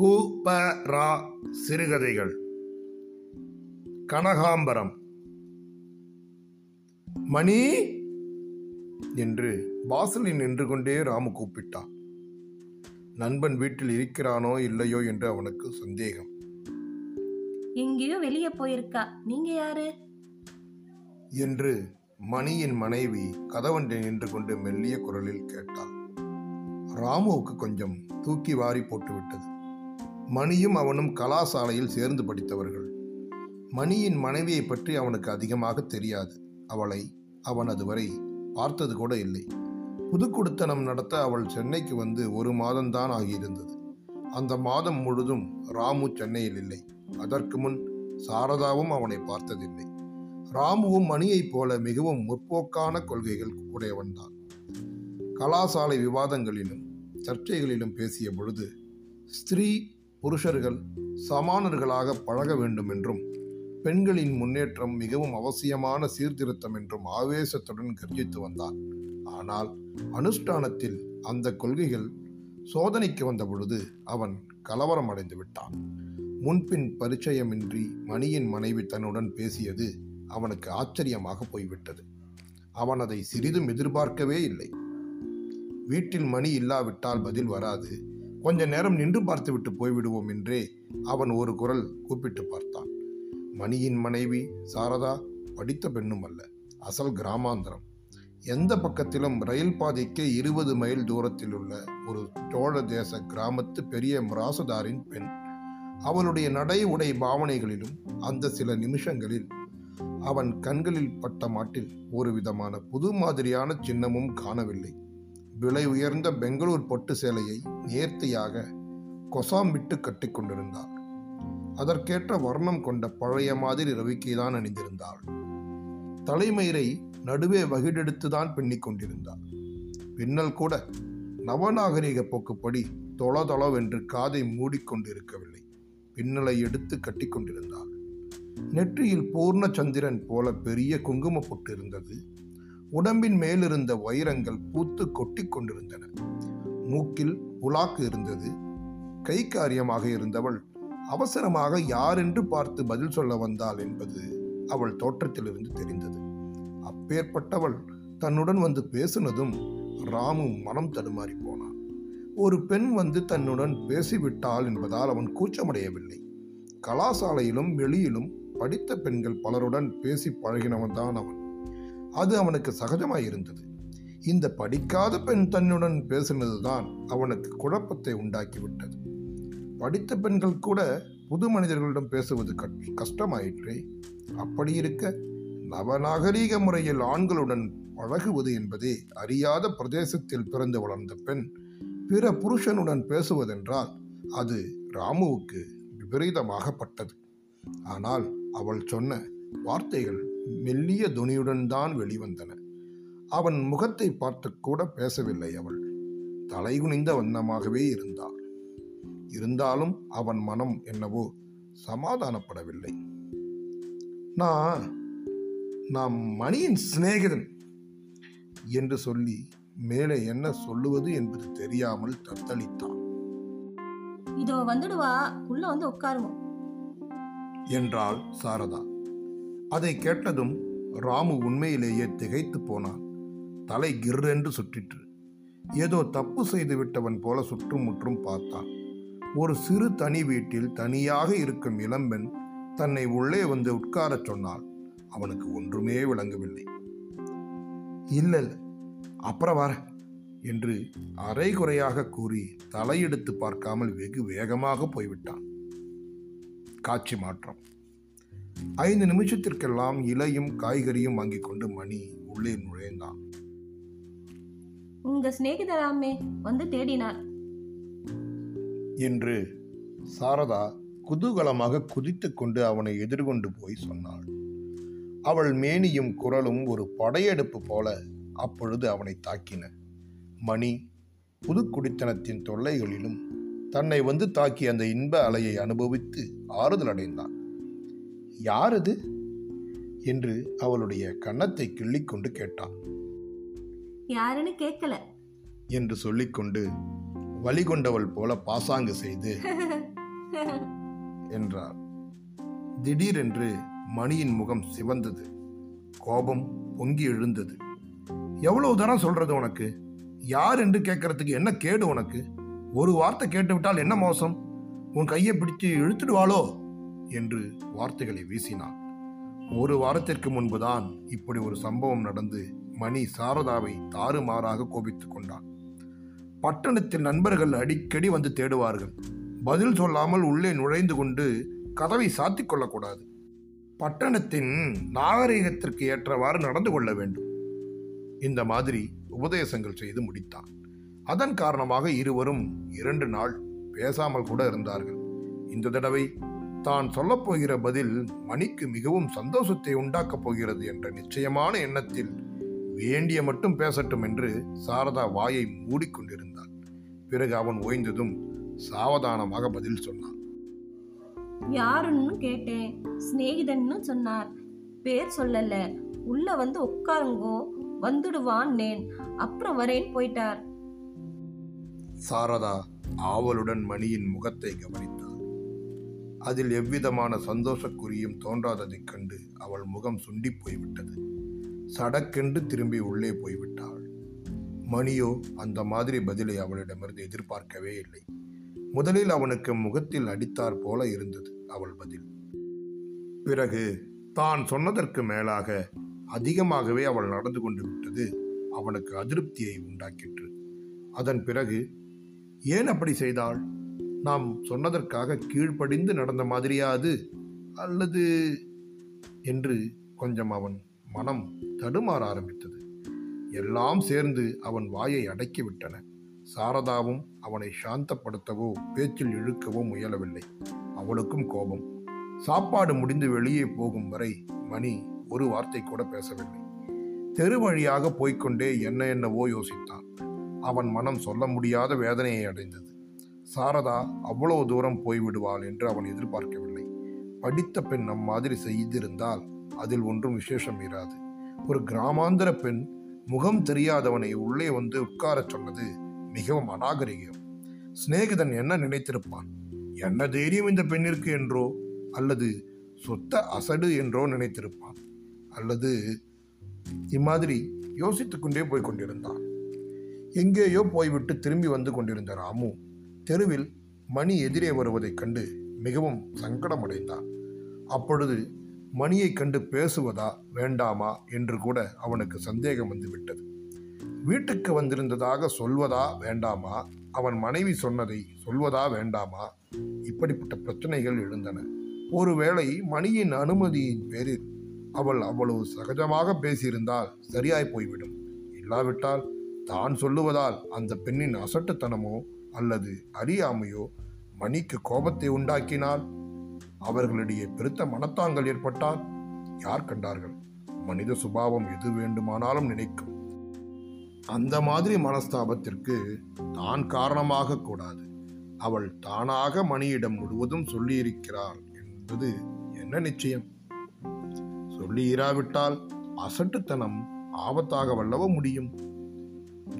கு ப ரா சிறுகதைகள். கனகாம்பரம். மணி! என்று வாசலில் நின்று கொண்டே ராமு கூப்பிட்டான் நண்பன் வீட்டில் இருக்கிறானோ இல்லையோ என்று அவனுக்கு சந்தேகம். எங்கேயோ வெளியே போயிருக்கா. நீங்க யாரு? என்று மணியின் மனைவி கதவண்டை நின்று கொண்டு மெல்லிய குரலில் கேட்டாள் ராமுவுக்கு கொஞ்சம் தூக்கி வாரி போட்டுவிட்டது. மணியும் அவனும் கலாசாலையில் சேர்ந்து படித்தவர்கள். மணியின் மனைவியை பற்றி அவனுக்கு அதிகமாக தெரியாது. அவளை அவன் அதுவரை பார்த்தது கூட இல்லை. புதுக்குடுத்தனம் நடத்த அவள் சென்னைக்கு வந்து ஒரு மாதம்தான் ஆகியிருந்தது. அந்த மாதம் முழுதும் ராமு சென்னையில் இல்லை. அதற்கு முன் சாரதாவும் அவனை பார்த்ததில்லை. ராமுவும் மணியைப் போல மிகவும் முற்போக்கான கொள்கைகள் உடையவன்தான் கலாசாலை விவாதங்களிலும் சர்ச்சைகளிலும் பேசிய பொழுது ஸ்திரீ புருஷர்கள் சமானர்களாக பழக வேண்டும் என்றும் பெண்களின் முன்னேற்றம் மிகவும் அவசியமான சீர்திருத்தம் என்றும் ஆவேசத்துடன் கர்ஜித்து வந்தான். ஆனால் அனுஷ்டானத்தில் அந்த கொள்கைகள் சோதனைக்கு வந்த பொழுது அவன் கலவரம் அடைந்து விட்டான். முன்பின் பரிச்சயமின்றி மணியின் மனைவி தன்னுடன் பேசியது அவனுக்கு ஆச்சரியமாக போய்விட்டது. அவன் அதை சிறிதும் எதிர்பார்க்கவே இல்லை. வீட்டில் மணி இல்லாவிட்டால் பதில் வராது. கொஞ்ச நேரம் நின்று பார்த்துவிட்டு போய்விடுவோம் என்றே அவன் ஒரு குரல் கூப்பிட்டு பார்த்தான். மணியின் மனைவி சாரதா படித்த பெண்ணும் அல்ல அசல் கிராமாந்தரம். எந்த பக்கத்திலும் ரயில் பாதைக்கு இருபது மைல் தூரத்தில் உள்ள ஒரு சோழ தேச கிராமத்து பெரிய முராசுதாரின் பெண். அவளுடைய நடை உடை பாவனைகளிலும் அந்த சில நிமிஷங்களில் அவன் கண்களில் பட்ட மாட்டில் ஒரு விதமான புது மாதிரியான சின்னமும் காணவில்லை. விலை உயர்ந்த பெங்களூர் பொட்டு சேலையை நேர்த்தியாக கொசாம்பிட்டு கட்டிக்கொண்டிருந்தாள் அதற்கேற்ற வர்ணம் கொண்ட பழைய மாதிரி ரவிக்கை தான் அணிந்திருந்தாள். தலைமயிரை நடுவே வகிடெடுத்துதான் பின்னிக் கொண்டிருந்தாள். பின்னல் கூட நவநாகரிக போக்குப்படி தொளதொளவென்று காதை மூடிக்கொண்டிருக்கவில்லை பின்னலை எடுத்து கட்டிக்கொண்டிருந்தாள் நெற்றியில் பூர்ணச்சந்திரன் போல பெரிய குங்கும பொட்டு இருந்தது. உடம்பின் மேலிருந்த வைரங்கள் பூத்து கொட்டி கொண்டிருந்தன. மூக்கில் புலாக்கு இருந்தது. கை காரியமாக இருந்தவள் அவசரமாக யாரென்று பார்த்து பதில் சொல்ல வந்தாள் என்பது அவள் தோற்றத்திலிருந்து தெரிந்தது. அப்பேற்பட்டவள் தன்னுடன் வந்து பேசினதும் ராமு மனம் தடுமாறி போனான். ஒரு பெண் வந்து தன்னுடன் பேசிவிட்டாள் என்பதால் அவன் கூச்சமடையவில்லை. கலாசாலையிலும் வெளியிலும் படித்த பெண்கள் பலருடன் பேசி பழகினவன் தான் அவன். அது அவனுக்கு சகஜமாய் இருந்தது இந்த படிக்காத பெண் தன்னுடன் பேசினதுதான் அவனுக்கு குழப்பத்தை உண்டாக்கிவிட்டது. படித்த பெண்கள் கூட புது மனிதர்களிடம் பேசுவது கஷ்டமாயிற்றே. அப்படி இருக்க நவநாகரீக முறையில் ஆண்களுடன் பழகுவது என்பதே அறியாத பிரதேசத்தில் பிறந்து வளர்ந்த பெண் பிற புருஷனுடன் பேசுவதென்றால் அது ராமுவுக்கு விபரீதமாகப்பட்டது. ஆனால் அவள் சொன்ன வார்த்தைகள் மெல்லிய துணியுடன் தான் வெளிவந்தன. அவன் முகத்தை பார்த்து கூட பேசவில்லை அவள். தலைகுனிந்த வண்ணமாகவே இருந்தாள். இருந்தாலும் அவன் மனம் என்னவோ சமாதானப்படவில்லை. நான் நாம் மணியின் சிநேகிதன் என்று சொல்லி மேலே என்ன சொல்லுவது என்பது தெரியாமல் தத்தளித்தான். இதோ வந்துடுவா உள்ள வந்து உட்காருவோம். என்றாள் சாரதா. அதை கேட்டதும் ராமு உண்மையிலேயே திகைத்து போனான். தலை கிர்ரென்று சுற்றிற்று. ஏதோ தப்பு செய்து விட்டவன் போல சுற்றும் முற்றும் பார்த்தான். ஒரு சிறு தனி வீட்டில் தனியாக இருக்கும் இளம்பெண் தன்னை உள்ளே வந்து உட்காரச் சொன்னால் அவனுக்கு ஒன்றுமே விளங்கவில்லை. இல்லை அப்புறம் வர என்று அரைகுறையாக கூறி தலையெடுத்து பார்க்காமல் வெகு வேகமாக போய்விட்டான். காட்சி மாற்றம். ஐந்து நிமிஷத்திற்கெல்லாம் இலையும் காய்கறியும் வாங்கி கொண்டு மணி உள்ளே நுழைந்தான். உங்க சிநேகிதராமே வந்து தேடினார். என்று சாரதா குதூகலமாக குதித்து கொண்டு அவனை எதிர்கொண்டு போய் சொன்னாள். அவள் மேனியும் குரலும் ஒரு படையெடுப்பு போல அப்பொழுது அவனை தாக்கின. மணி புதுக்குடித்தனத்தின் தொல்லைகளிலும் தன்னை வந்து தாக்கிய அந்த இன்ப அலையை அனுபவித்து ஆறுதல் அடைந்தான் யார் அது என்று அவளுடைய கன்னத்தை கிள்ளிக்கொண்டு கேட்டான். யாருன்னு கேட்கல என்று சொல்லிக்கொண்டு வழி கொண்டவள் போல பாசாங்கு செய்து என்றார். திடீரென்று மணியின் முகம் சிவந்தது. கோபம் பொங்கி எழுந்தது. எவ்வளவு தரம் சொல்றது உனக்கு? யார் என்று கேட்கறதுக்கு என்ன கேடு உனக்கு? ஒரு வார்த்தை கேட்டுவிட்டால் என்ன மோசம்? உன் கையை பிடித்து இழுத்துடுவாளோ? என்று வார்த்தைகளை வீசினான். ஒரு வாரத்திற்கு முன்புதான் இப்படி ஒரு சம்பவம் நடந்து மணி சாரதாவை தாறுமாறாக கோபித்துக் கொண்டான். பட்டணத்தில் நண்பர்கள் அடிக்கடி வந்து தேடுவார்கள். பதில் சொல்லாமல் உள்ளே நுழைந்து கொண்டு கதவை சாத்திக் கொள்ளக்கூடாது. பட்டணத்தின் நாகரிகத்திற்கு ஏற்றவாறு நடந்து கொள்ள வேண்டும். இந்த மாதிரி உபதேசங்கள் செய்து முடித்தான். அதன் காரணமாக இருவரும் இரண்டு நாள் பேசாமல் கூட இருந்தார்கள். இந்த தடவை தான் சொல்லப்போகிற பதில் மணிக்கு மிகவும் சந்தோஷத்தை உண்டாக்கப் போகிறது என்ற நிச்சயமான எண்ணத்தில் வேண்டிய மட்டும் பேசட்டும் என்று சாரதா வாயை மூடிக்கொண்டிருந்தாள் பிறகு அவன் ஓய்ந்ததும் சாவதானமாக பதில் சொன்னான். யாருன்னு கேட்டேன். சிநேகிதன்னு சொன்னார். பேர் சொல்லல. உள்ள வந்து உட்காருங்கோ. வந்துடுவான் நேன் அப்புறம் வரேன் போயிட்டார். சாரதா ஆவலுடன் மணியின் முகத்தை கவனித்தாள். அதில் எவ்விதமான சந்தோஷக்குறியும் தோன்றாததைக் கண்டு அவள் முகம் சுண்டிப் போய்விட்டது. சடக்கென்று திரும்பி உள்ளே போய்விட்டாள். மணியோ அந்த மாதிரி பதிலை அவளிடமிருந்து எதிர்பார்க்கவே இல்லை. முதலில் அவனுக்கு முகத்தில் அடித்தாற் போல இருந்தது அவள் பதில். பிறகு தான் சொன்னதற்கு மேலாக அதிகமாகவே அவள் நடந்து கொண்டு விட்டது அவனுக்கு அதிருப்தியை உண்டாக்கிற்று. அதன் பிறகு ஏன் அப்படி செய்தாள்? நாம் சொன்னதற்காக கீழ்ப்படிந்து நடந்த மாதிரியா அது? அல்லது? என்று கொஞ்சம் அவன் மனம் தடுமாற ஆரம்பித்தது. எல்லாம் சேர்ந்து அவன் வாயை அடக்கிவிட்டன சாரதாவும் அவனை சாந்தப்படுத்தவோ பேச்சில் இழுக்கவோ முயலவில்லை. அவளுக்கும் கோபம். சாப்பாடு முடிந்து வெளியே போகும் வரை மணி ஒரு வார்த்தை கூட பேசவில்லை. தெரு வழியாக போய்க்கொண்டே என்ன என்னவோ யோசித்தான். அவன் மனம் சொல்ல முடியாத வேதனையை அடைந்தது. சாரதா அவ்வளவு தூரம் போய்விடுவாள் என்று அவன் எதிர்பார்க்கவில்லை. படித்த பெண் அம்மாதிரி செய்திருந்தால் அதில் ஒன்றும் விசேஷம் இராது. ஒரு கிராமாந்திர பெண் முகம் தெரியாதவனை உள்ளே வந்து உட்காரச் சொன்னது மிகவும் அநாகரிகம். சிநேகிதன் என்ன நினைத்திருப்பான்? என்ன தைரியம் இந்த பெண்ணிற்கு? என்றோ அல்லது சொத்த அசடு? என்றோ நினைத்திருப்பான். அல்லது இம்மாதிரி யோசித்துக்கொண்டே போய் கொண்டிருந்தான். எங்கேயோ போய்விட்டு திரும்பி வந்து கொண்டிருந்த ராமு தெருவில் மணி எதிரே வருவதைக் கண்டு மிகவும் சங்கடமடைந்தான். அப்பொழுது மணியைக் கண்டு பேசுவதா வேண்டாமா என்று கூட அவனுக்கு சந்தேகம் வந்துவிட்டது. வீட்டுக்கு வந்திருந்ததாக சொல்வதா வேண்டாமா? அவன் மனைவி சொன்னதை சொல்வதா வேண்டாமா? இப்படிப்பட்ட பிரச்சனைகள் எழுந்தன. ஒருவேளை மணியின் அனுமதியின் பேரில் அவள் அவ்வளவு சகஜமாக பேசியிருந்தால் சரியாய் போய்விடும். இல்லாவிட்டால் தான் சொல்லுவதால் அந்த பெண்ணின் அசட்டுத்தனமோ அல்லது அறியாமையோ மணிக்கு கோபத்தை உண்டாக்கினால்? அவர்களிடையே பெருத்த மனத்தாங்கள் ஏற்பட்டால் யார் கண்டார்கள்? மனித சுபாவம் எது வேண்டுமானாலும் நினைக்கும். அந்த மாதிரி மனஸ்தாபத்திற்கு தான் காரணமாக கூடாது. அவள் தானாக மணியிடம் முழுவதும் சொல்லியிருக்கிறாள் என்பது என்ன நிச்சயம்? சொல்லி இராவிட்டால் அசட்டுத்தனம் ஆபத்தாக வல்லவ முடியும்.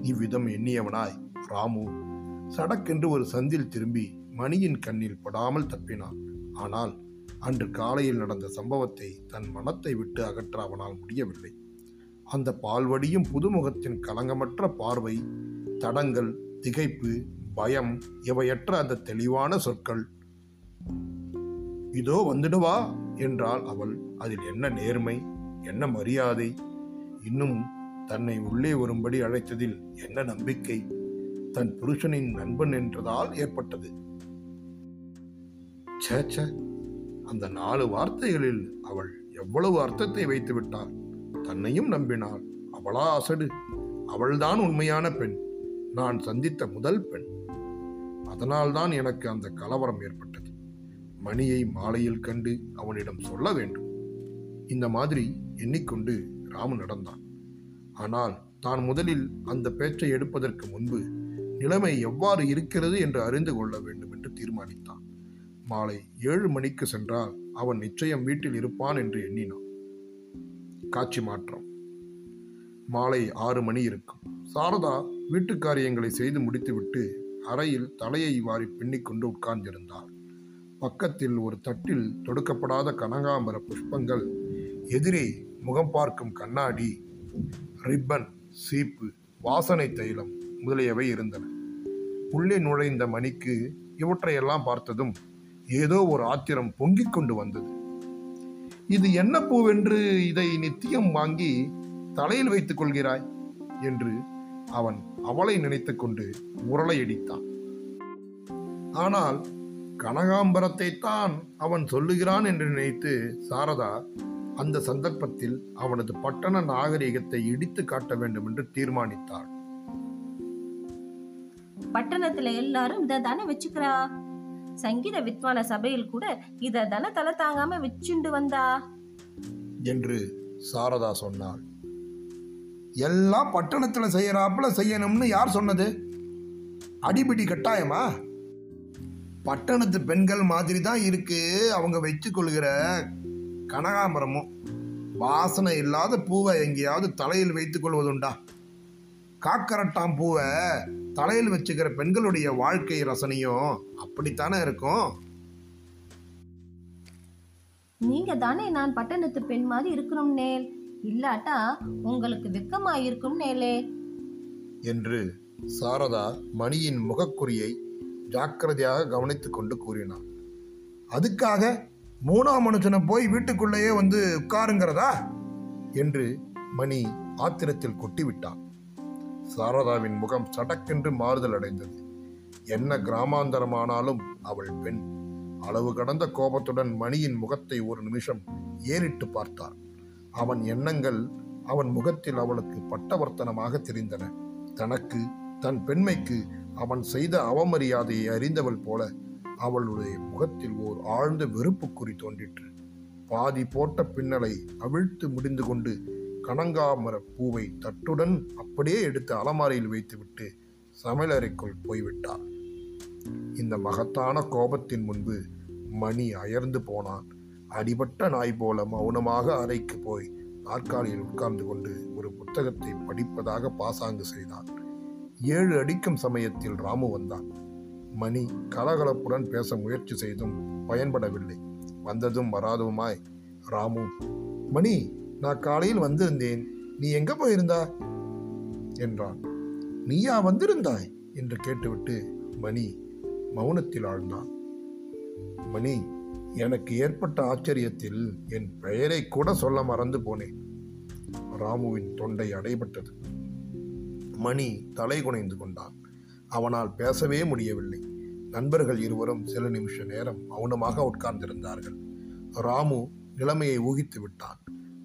இவ்விதம் எண்ணியவனாய் ராமு சடக்கென்று ஒரு சந்தில் திரும்பி மணியின் கண்ணில் படாமல் தப்பினான். ஆனால் அன்று காலையில் நடந்த சம்பவத்தை தன் மனத்தை விட்டு அகற்ற அவனால் முடியவில்லை. அந்த பால்வடியும் புதுமுகத்தின் கலங்கமற்ற பார்வை தடங்கள் திகைப்பு பயம் இவையற்ற அந்த தெளிவான சொற்கள். இதோ வந்துடுவா என்றால் அவள். அதில் என்ன நேர்மை என்ன மரியாதை? இன்னும் தன்னை உள்ளே வரும்படி அழைத்ததில் என்ன நம்பிக்கை? தன் புருஷனின் நண்பன் என்றதால் ஏற்பட்டது. ச்சே ச்சே. அந்த நாலு வார்த்தைகளில் அவள் எவ்வளவு அர்த்தத்தை வைத்து விட்டாள்? தன்னையும் நம்பினாள். அவளா அசடு. அவள்தான் உண்மையான பெண். நான் சந்தித்த முதல் பெண். அதனால்தான் எனக்கு அந்த கலவரம் ஏற்பட்டது. மணியை மாலையில் கண்டு அவனிடம் சொல்ல வேண்டும். இந்த மாதிரி எண்ணிக்கொண்டு ராமு நடந்தான். ஆனால் தான் முதலில் அந்த பேச்சை எடுப்பதற்கு முன்பு நிலைமை எவ்வாறு இருக்கிறது என்று அறிந்து கொள்ள வேண்டும் என்று தீர்மானித்தான். மாலை ஏழு மணிக்கு சென்றால் அவன் நிச்சயம் வீட்டில் இருப்பான் என்று எண்ணினான். காட்சி மாற்றம். மாலை ஆறு மணி இருக்கும். சாரதா வீட்டு காரியங்களை செய்து முடித்துவிட்டு அறையில் தலையை வாரி பின்னிக்கொண்டு உட்கார்ந்திருந்தாள். பக்கத்தில் ஒரு தட்டில் தொடுக்கப்படாத கனகாம்பர புஷ்பங்கள் எதிரே முகம் பார்க்கும் கண்ணாடி ரிப்பன் சீப்பு வாசனை தைலம் முதலியவை இருந்தன. உள்ளே நுழைந்த மணிக்கு இவற்றையெல்லாம் பார்த்ததும் ஏதோ ஒரு ஆத்திரம் பொங்கிக் கொண்டு வந்தது. இது என்ன பூவென்று இதை நித்தியம் வாங்கி தலையில் வைத்துக் கொள்கிறாய்? என்று அவன் அவளை நினைத்துக் கொண்டு உரளையடித்தான் ஆனால் கனகாம்பரத்தை தான் அவன் சொல்லுகிறான் என்று நினைத்து சாரதா அந்த சந்தர்ப்பத்தில் அவனது பட்டண நாகரிகத்தை இடித்து காட்ட வேண்டும் என்று தீர்மானித்தாள். பட்டணத்துல எல்லாரும் இதை தானே வச்சுக்கிறா? சங்கீத வித்வான சபையில் கூட இதை தன தலை தாங்காம வச்சுண்டு வந்தா? என்று சாரதா சொன்னாள். எல்லாம் பட்டணத்துல செய்யறாப்புல செய்யணும்னு யார் சொன்னது? அடிபிடி கட்டாயமா? பட்டணத்து பெண்கள் மாதிரி தான் இருக்கு அவங்க வச்சுக்கொள்கிற கனகாம்பரமும். வாசனை இல்லாத பூவை எங்கேயாவது தலையில் வைத்துக் கொள்வதுண்டா காக்கரட்டாம் பூவை தலையில் வச்சுக்கிற பெண்களுடைய வாழ்க்கை ரசனையும் அப்படித்தானே இருக்கும்? நீங்க தானே நான் பட்டணத்து பெண் மாதிரி இருக்கணும் நேல். இல்லாட்டா உங்களுக்கு வெக்கமா இருக்கும் நேலே. என்று சாரதா மணியின் முகக்குறியை ஜாக்கிரதையாக கவனித்துக் கொண்டு கூறினாள் அதுக்காக மூணாம் மனுஷனை போய் வீட்டுக்குள்ளேயே வந்து உட்காருங்கிறதா? என்று மணி ஆத்திரத்தில் கொட்டிவிட்டான். சாரதாவின் முகம் சடக்கென்று மாறுதல் அடைந்தது. என்ன கிராமாந்தரமானாலும் அவள் பெண். அளவு கடந்த கோபத்துடன் மணியின் முகத்தை ஒரு நிமிஷம் ஏறிட்டு பார்த்தாள். அவன் எண்ணங்கள் அவன் முகத்தில் அவளுக்கு பட்டவர்த்தனமாக தெரிந்தன. தனக்கு தன் பெண்மைக்கு அவன் செய்த அவமரியாதையை அறிந்தவள் போல அவளுடைய முகத்தில் ஓர் ஆழ்ந்த வெறுப்புக்குறி தோன்றிற்று. பாதி போட்ட பின்னலை அவிழ்த்து முடிந்து கொண்டு கனங்காமர பூவை தட்டுடன் அப்படியே எடுத்து அலமாரியில் வைத்துவிட்டு சமையலறைக்குள் போய்விட்டார் இந்த மகத்தான கோபத்தின் முன்பு மணி அயர்ந்து போனான். அடிபட்ட நாய் போல மௌனமாக அறைக்கு போய் நாற்காலியில் உட்கார்ந்து கொண்டு ஒரு புத்தகத்தை படிப்பதாக பாசாங்கு செய்தான். ஏழு அடிக்கும் சமயத்தில் ராமு வந்தான். மணி கலகலப்புடன் பேச முயற்சி செய்தும் பயன்படவில்லை. வந்ததும் வராததுமாய் ராமு மணி நான் காலையில் வந்திருந்தேன். நீ எங்க போயிருந்தா? என்றான். நீயா வந்திருந்தாய்? என்று கேட்டுவிட்டு மணி மௌனத்தில் ஆழ்ந்தான். மணி எனக்கு ஏற்பட்ட ஆச்சரியத்தில் என் பெயரை கூட சொல்ல மறந்து போனேன். ராமுவின் தொண்டை அடைபட்டது. மணி தலை குனைந்து கொண்டான். அவனால் பேசவே முடியவில்லை. நண்பர்கள் இருவரும் சில நிமிஷ நேரம் மௌனமாக உட்கார்ந்திருந்தார்கள். ராமு நிலைமையை ஊகித்து விட்டான்.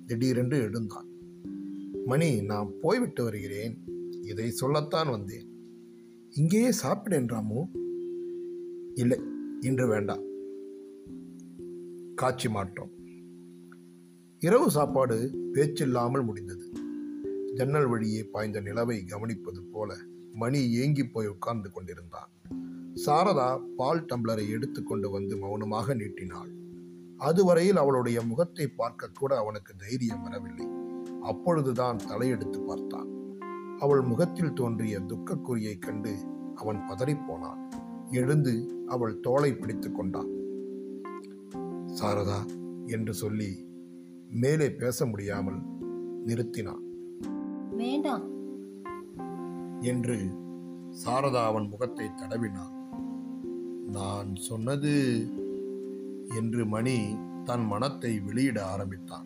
திடீரென்று எழுந்தான். மணி நான் போய்விட்டு வருகிறேன். இதை சொல்லத்தான் வந்தேன். இங்கேயே சாப்பிடேன் இல்லை இன்று வேண்டாம். காட்சி மாற்றம். இரவு சாப்பாடு பேச்சில்லாமல் முடிந்தது. ஜன்னல் வழியே பாய்ந்த நிலவை கவனிப்பது போல மணி ஏங்கி போய் உட்கார்ந்து கொண்டிருந்தான். சாரதா பால் டம்ளரை எடுத்துக்கொண்டு வந்து மௌனமாக நீட்டினாள். அதுவரையில் அவளுடைய முகத்தை பார்க்க கூட அவனுக்கு தைரியம் வரவில்லை. அப்பொழுதுதான் தலையெடுத்து பார்த்தான். அவள் முகத்தில் தோன்றிய துக்கக்குறியைக் கண்டு அவன் பதறிப்போனான். எழுந்து அவள் தோளை பிடித்துக் கொண்டான். சாரதா என்று சொல்லி மேலே பேச முடியாமல் நிறுத்தினான். வேண்டாம். என்று சாரதா அவன் முகத்தை தடவினாள் நான் சொன்னது என்று மணி தன் மனத்தை வெளியிட ஆரம்பித்தான்.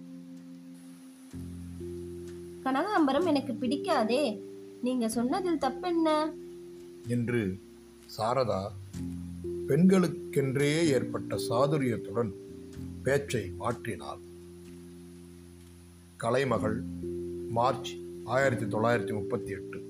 கனகாம்பரம் எனக்கு பிடிக்காதே. நீங்க சொன்னதில் தப்பென்ன? என்று சாரதா பெண்களுக்கென்றே ஏற்பட்ட சாதுரியத்துடன் பேச்சை மாற்றினாள். கலைமகள் மார்ச் ஆயிரத்தி தொள்ளாயிரத்தி முப்பத்தி எட்டு.